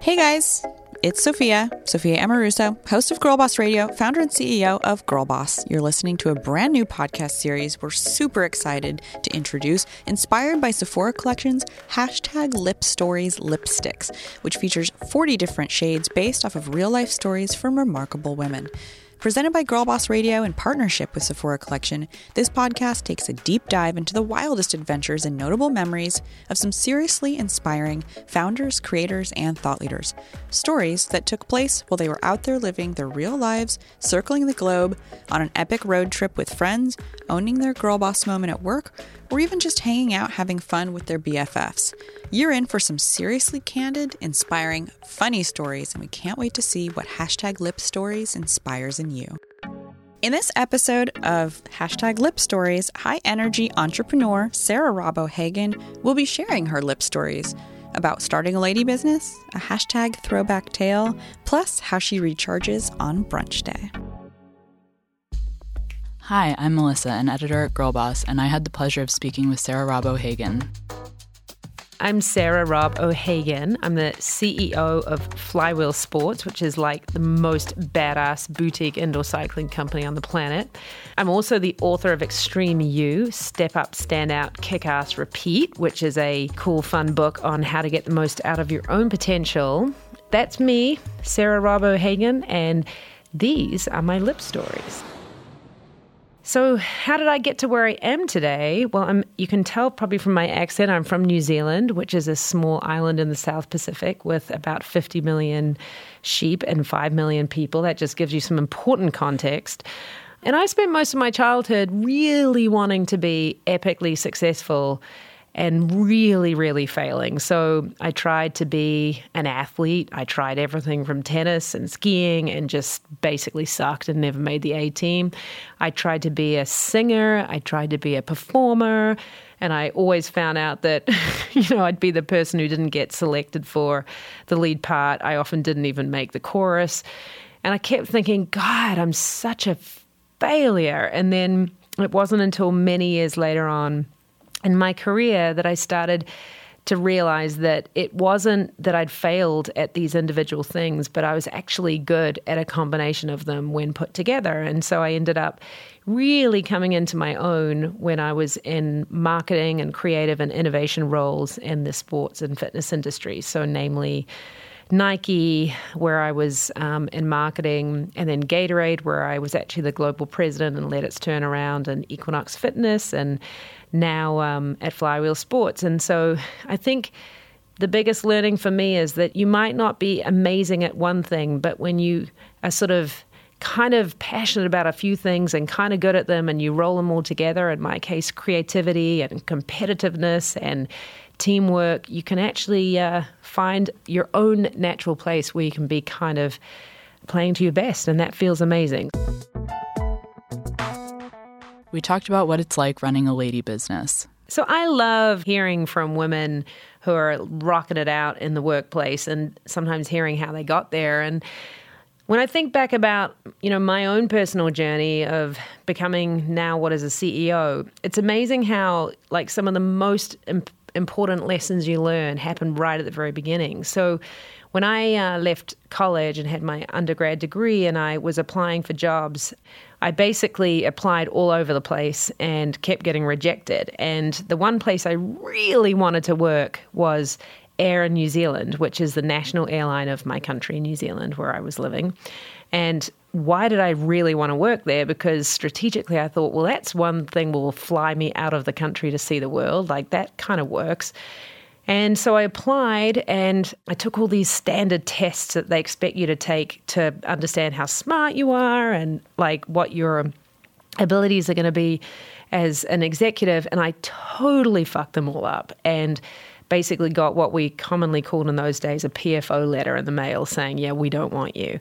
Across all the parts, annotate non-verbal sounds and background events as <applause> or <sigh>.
Hey guys, it's Sophia, Sophia Amoruso, host of Girl Boss Radio, founder and CEO of Girl Boss. You're listening to a brand new podcast series we're super excited to introduce, inspired by Sephora Collection's hashtag Lip Stories Lipsticks, which features 40 different shades based off of real life stories from remarkable women. Presented by Girl Boss Radio in partnership with Sephora Collection, this podcast takes a deep dive into the wildest adventures and notable memories of some seriously inspiring founders, creators, and thought leaders. Stories that took place while they were out there living their real lives, circling the globe, on an epic road trip with friends, owning their girl boss moment at work, or even just hanging out having fun with their BFFs. You're in for some seriously candid, inspiring, funny stories, and we can't wait to see what hashtag lip stories inspires in you. In this episode of hashtag lip stories, high energy entrepreneur Sarah Robb O'Hagan will be sharing her lip stories about starting a lady business, a hashtag throwback tale, plus how she recharges on brunch day. Hi, I'm Melissa, an editor at Girlboss, and I had the pleasure of speaking with Sarah Robb O'Hagan. I'm Sarah Robb O'Hagan. I'm the CEO of Flywheel Sports, which is like the most badass boutique indoor cycling company on the planet. I'm also the author of Extreme You Step Up, Stand Out, Kick Ass, Repeat, which is a cool, fun book on how to get the most out of your own potential. That's me, Sarah Robb O'Hagan, and these are my lip stories. So, how did I get to where I am today? Well, I'm, you can tell probably from my accent, I'm from New Zealand, which is a small island in the South Pacific with about 50 million sheep and 5 million people. That just gives you some important context. And I spent most of my childhood really wanting to be epically successful and really, really failing. So I tried to be an athlete. I tried everything from tennis and skiing and just basically sucked and never made the A team. I tried to be a singer. I tried to be a performer. And I always found out that, <laughs> you know, I'd be the person who didn't get selected for the lead part. I often didn't even make the chorus. And I kept thinking, God, I'm such a failure. And then it wasn't until many years later on in my career that I started to realize that it wasn't that I'd failed at these individual things, but I was actually good at a combination of them when put together. And so I ended up really coming into my own when I was in marketing and creative and innovation roles in the sports and fitness industry. So, namely, Nike, where I was um, in marketing, and then Gatorade, where I was actually the global president and led its turnaround, and Equinox Fitness, and now um, at Flywheel Sports. And so I think the biggest learning for me is that you might not be amazing at one thing, but when you are sort of kind of passionate about a few things and kind of good at them and you roll them all together, in my case, creativity and competitiveness and teamwork, you can actually uh, find your own natural place where you can be kind of playing to your best, and that feels amazing. We talked about what it's like running a lady business. So I love hearing from women who are rocking it out in the workplace and sometimes hearing how they got there and when I think back about, you know, my own personal journey of becoming now what is a CEO, it's amazing how like some of the most imp- important lessons you learn happen right at the very beginning. So when I uh, left college and had my undergrad degree and I was applying for jobs, I basically applied all over the place and kept getting rejected. And the one place I really wanted to work was Air New Zealand, which is the national airline of my country, New Zealand, where I was living. And why did I really want to work there? Because strategically, I thought, well, that's one thing will fly me out of the country to see the world. Like that kind of works. And so I applied and I took all these standard tests that they expect you to take to understand how smart you are and like what your abilities are going to be as an executive. And I totally fucked them all up and basically got what we commonly called in those days a PFO letter in the mail saying, yeah, we don't want you.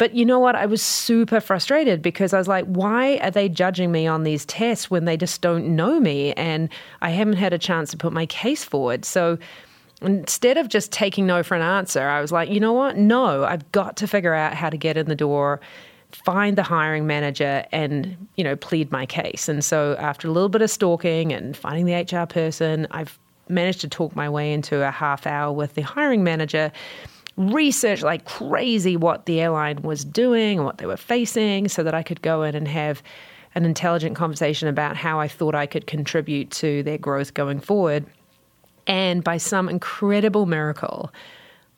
But you know what? I was super frustrated because I was like, why are they judging me on these tests when they just don't know me and I haven't had a chance to put my case forward? So instead of just taking no for an answer, I was like, you know what? No, I've got to figure out how to get in the door find the hiring manager and you know plead my case and so after a little bit of stalking and finding the hr person i've managed to talk my way into a half hour with the hiring manager research like crazy what the airline was doing and what they were facing so that I could go in and have an intelligent conversation about how I thought I could contribute to their growth going forward. And by some incredible miracle,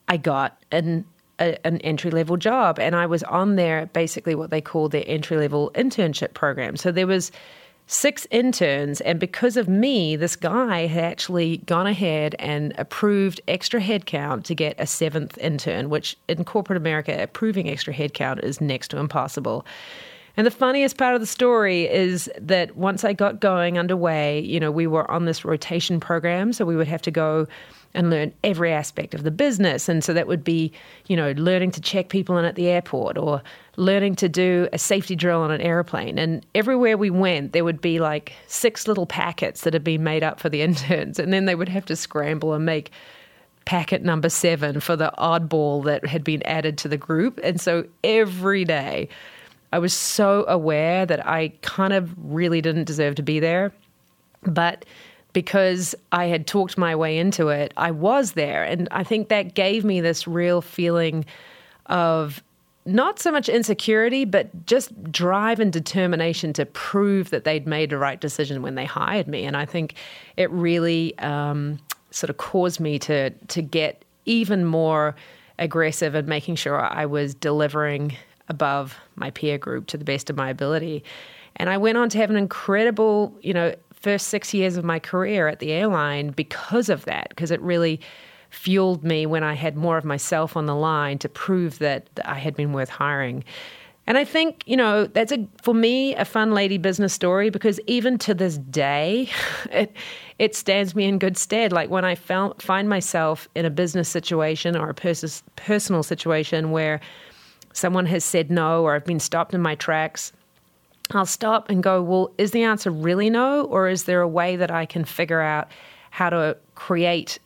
I got an an entry level job, and I was on there basically what they call their entry level internship program. So there was six interns, and because of me, this guy had actually gone ahead and approved extra headcount to get a seventh intern, which in corporate America, approving extra headcount is next to impossible. And the funniest part of the story is that once I got going underway, you know, we were on this rotation program, so we would have to go and learn every aspect of the business. And so that would be, you know, learning to check people in at the airport or learning to do a safety drill on an airplane. And everywhere we went, there would be like six little packets that had been made up for the <laughs> interns. And then they would have to scramble and make packet number seven for the oddball that had been added to the group. And so every day, I was so aware that I kind of really didn't deserve to be there. But because I had talked my way into it, I was there. And I think that gave me this real feeling of not so much insecurity, but just drive and determination to prove that they'd made the right decision when they hired me. And I think it really um, sort of caused me to to get even more aggressive and making sure I was delivering above my peer group to the best of my ability. And I went on to have an incredible, you know, first six years of my career at the airline because of that, because it really fueled me when I had more of myself on the line to prove that I had been worth hiring. And I think, you know, that's a for me a fun lady business story because even to this day, <laughs> it it stands me in good stead. Like when I found, find myself in a business situation or a pers- personal situation where someone has said no or I've been stopped in my tracks, I'll stop and go, well, is the answer really no? Or is there a way that I can figure out how to create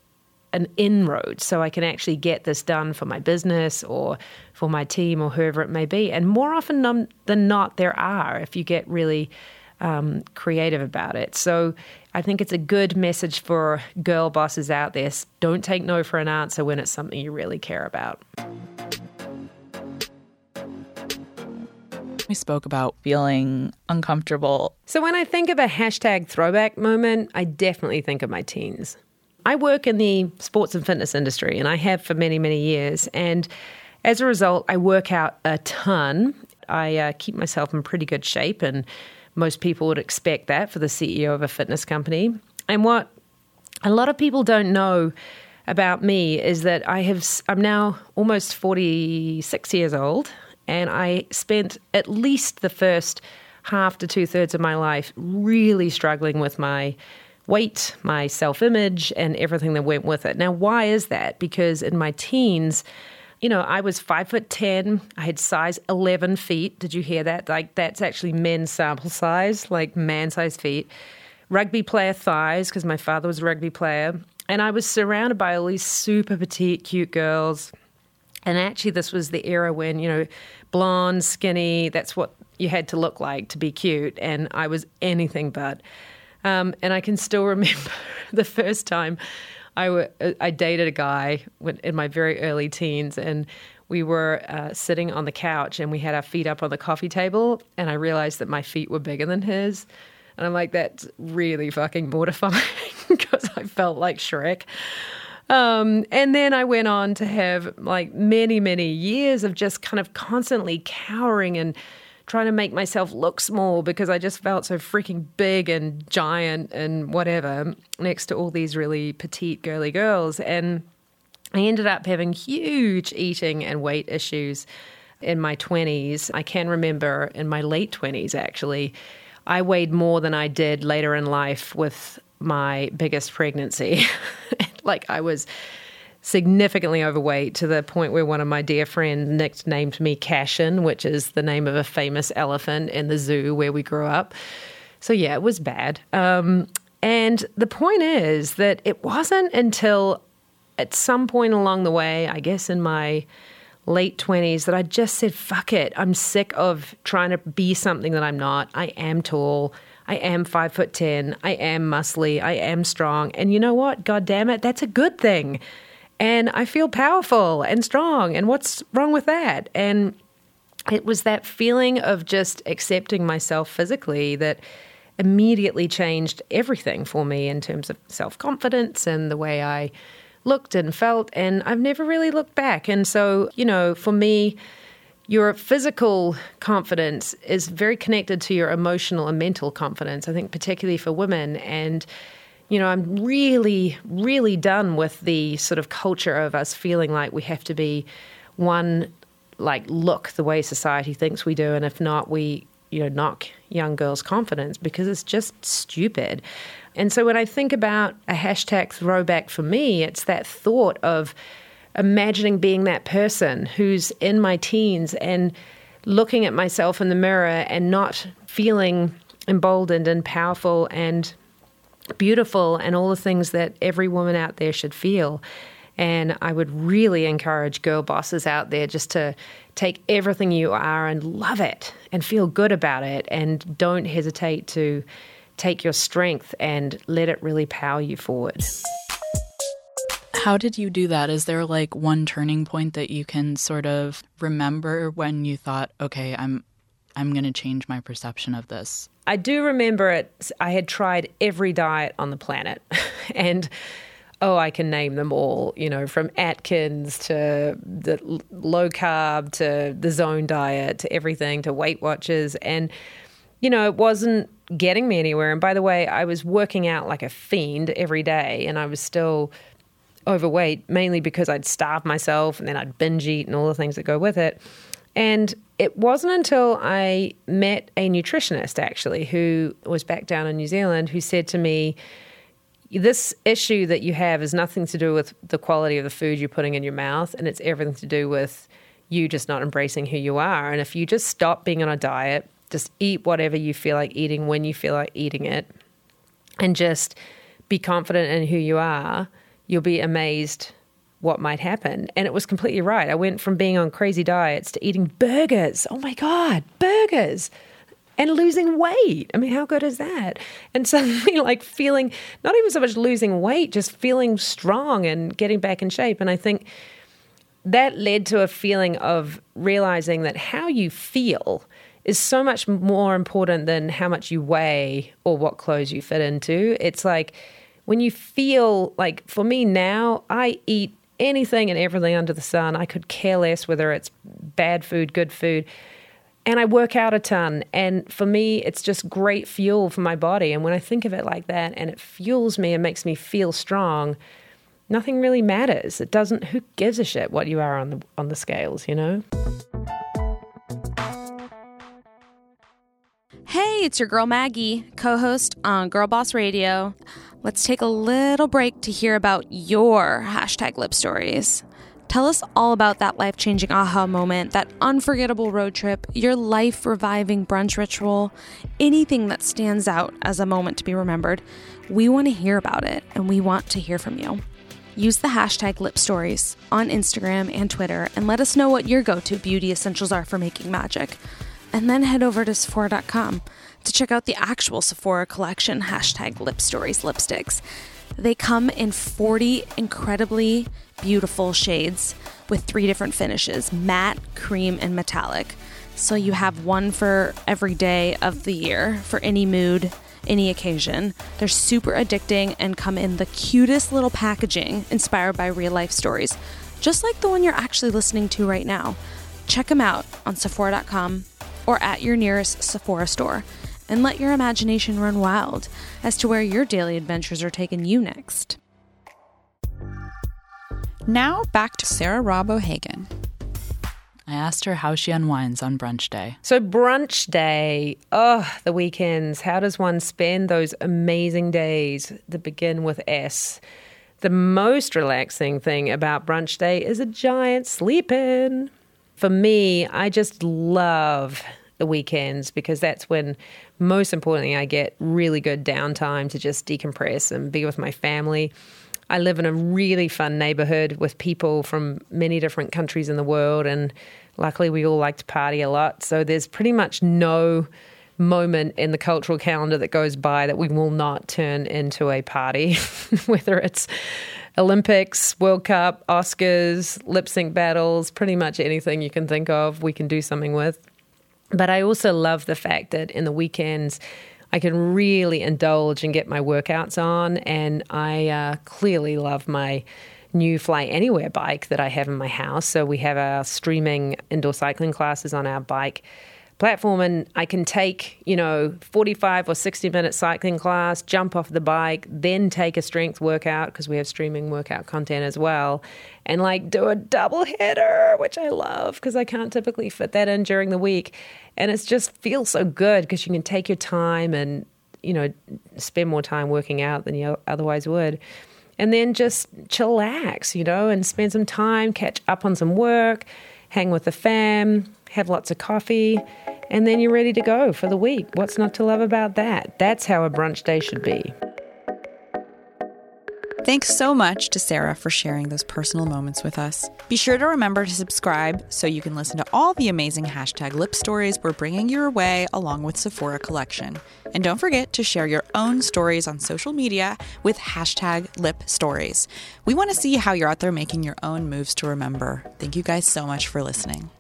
an inroad so I can actually get this done for my business or for my team or whoever it may be? And more often than not, there are if you get really um, creative about it. So I think it's a good message for girl bosses out there. Don't take no for an answer when it's something you really care about. We spoke about feeling uncomfortable. So, when I think of a hashtag throwback moment, I definitely think of my teens. I work in the sports and fitness industry, and I have for many, many years. And as a result, I work out a ton. I uh, keep myself in pretty good shape, and most people would expect that for the CEO of a fitness company. And what a lot of people don't know about me is that I have I'm now almost 46 years old and I spent at least the first half to two thirds of my life really struggling with my weight, my self image, and everything that went with it. Now, why is that? Because in my teens, you know, I was five foot ten. I had size eleven feet. Did you hear that? Like that's actually men's sample size, like man size feet. Rugby player thighs, because my father was a rugby player, and I was surrounded by all these super petite, cute girls. And actually, this was the era when, you know, blonde, skinny, that's what you had to look like to be cute. And I was anything but. Um, and I can still <laughs> remember the first time I, w- I dated a guy in my very early teens, and we were uh, sitting on the couch and we had our feet up on the coffee table, and I realized that my feet were bigger than his. And I'm like, that's really fucking mortifying <laughs> because I felt like Shrek. Um, and then I went on to have like many, many years of just kind of constantly cowering and trying to make myself look small because I just felt so freaking big and giant and whatever next to all these really petite, girly girls. And I ended up having huge eating and weight issues in my 20s. I can remember in my late 20s, actually, I weighed more than I did later in life with my biggest pregnancy. <laughs> like I was significantly overweight to the point where one of my dear friends nicknamed me Kashin, which is the name of a famous elephant in the zoo where we grew up. So yeah, it was bad. Um, and the point is that it wasn't until at some point along the way, I guess in my late 20s, that I just said, fuck it. I'm sick of trying to be something that I'm not. I am tall. I am five foot 10. I am muscly. I am strong. And you know what? God damn it, that's a good thing. and I feel powerful and strong. And what's wrong with that? And it was that feeling of just accepting myself physically that immediately changed everything for me in terms of self confidence and the way I looked and felt. And I've never really looked back. And so, you know, for me, your physical confidence is very connected to your emotional and mental confidence, I think, particularly for women. And, you know, I'm really, really done with the sort of culture of us feeling like we have to be one, like, look the way society thinks we do. And if not, we, you know, knock young girls' confidence because it's just stupid. And so when I think about a hashtag throwback for me, it's that thought of, imagining being that person who's in my teens and looking at myself in the mirror and not feeling emboldened and powerful and beautiful and all the things that every woman out there should feel. And I would really encourage girl bosses out there just to take everything you are and love it and feel good about it and don't hesitate to take your strength and let it really power you forward. How did you do that? Is there like one turning point that you can sort of remember when you thought, okay, I'm I'm going to change my perception of this? I do remember it. I had tried every diet on the planet, <laughs> and oh, I can name them all. You know, from Atkins to the low carb to the zone diet to everything to Weight Watchers, and you know, it wasn't getting me anywhere. And by the way, I was working out like a fiend every day, and I was still overweight, mainly because I'd starve myself and then I'd binge eat and all the things that go with it. And it wasn't until I met a nutritionist, actually, who was back down in New Zealand, who said to me, This issue that you have is nothing to do with the quality of the food you're putting in your mouth, and it's everything to do with you just not embracing who you are. And if you just stop being on a diet, just eat whatever you feel like eating when you feel like eating it, and just be confident in who you are you'll be amazed what might happen. And it was completely right. I went from being on crazy diets to eating burgers. Oh my God, burgers. And losing weight. I mean, how good is that? And <laughs> suddenly, like, feeling not even so much losing weight, just feeling strong and getting back in shape. And I think that led to a feeling of realizing that how you feel is so much more important than how much you weigh or what clothes you fit into. It's like, when you feel like for me now, I eat anything and everything under the sun. I could care less whether it's bad food, good food. And I work out a ton. And for me, it's just great fuel for my body. And when I think of it like that and it fuels me and makes me feel strong, nothing really matters. It doesn't, who gives a shit what you are on the, on the scales, you know? Hey, it's your girl Maggie, co host on Girl Boss Radio. Let's take a little break to hear about your hashtag lip stories. Tell us all about that life changing aha moment, that unforgettable road trip, your life reviving brunch ritual, anything that stands out as a moment to be remembered. We want to hear about it and we want to hear from you. Use the hashtag lip stories on Instagram and Twitter and let us know what your go to beauty essentials are for making magic. And then head over to Sephora.com to check out the actual Sephora collection, hashtag lip stories lipsticks. They come in 40 incredibly beautiful shades with three different finishes matte, cream, and metallic. So you have one for every day of the year, for any mood, any occasion. They're super addicting and come in the cutest little packaging inspired by real life stories, just like the one you're actually listening to right now. Check them out on Sephora.com or at your nearest Sephora store and let your imagination run wild as to where your daily adventures are taking you next. Now back to Sarah Robb O'Hagan. I asked her how she unwinds on brunch day. So, brunch day, oh, the weekends. How does one spend those amazing days that begin with S? The most relaxing thing about brunch day is a giant sleep in. For me, I just love the weekends because that's when, most importantly, I get really good downtime to just decompress and be with my family. I live in a really fun neighborhood with people from many different countries in the world, and luckily, we all like to party a lot. So there's pretty much no moment in the cultural calendar that goes by that we will not turn into a party, <laughs> whether it's Olympics, World Cup, Oscars, lip sync battles, pretty much anything you can think of, we can do something with. But I also love the fact that in the weekends, I can really indulge and get my workouts on. And I uh, clearly love my new Fly Anywhere bike that I have in my house. So we have our streaming indoor cycling classes on our bike platform and I can take, you know, 45 or 60 minute cycling class, jump off the bike, then take a strength workout because we have streaming workout content as well and like do a double hitter, which I love because I can't typically fit that in during the week. And it just feels so good because you can take your time and, you know, spend more time working out than you otherwise would. And then just chillax, you know, and spend some time, catch up on some work, hang with the fam, have lots of coffee, and then you're ready to go for the week. What's not to love about that? That's how a brunch day should be. Thanks so much to Sarah for sharing those personal moments with us. Be sure to remember to subscribe so you can listen to all the amazing hashtag lip stories we're bringing your way along with Sephora Collection. And don't forget to share your own stories on social media with hashtag lip stories. We want to see how you're out there making your own moves to remember. Thank you guys so much for listening.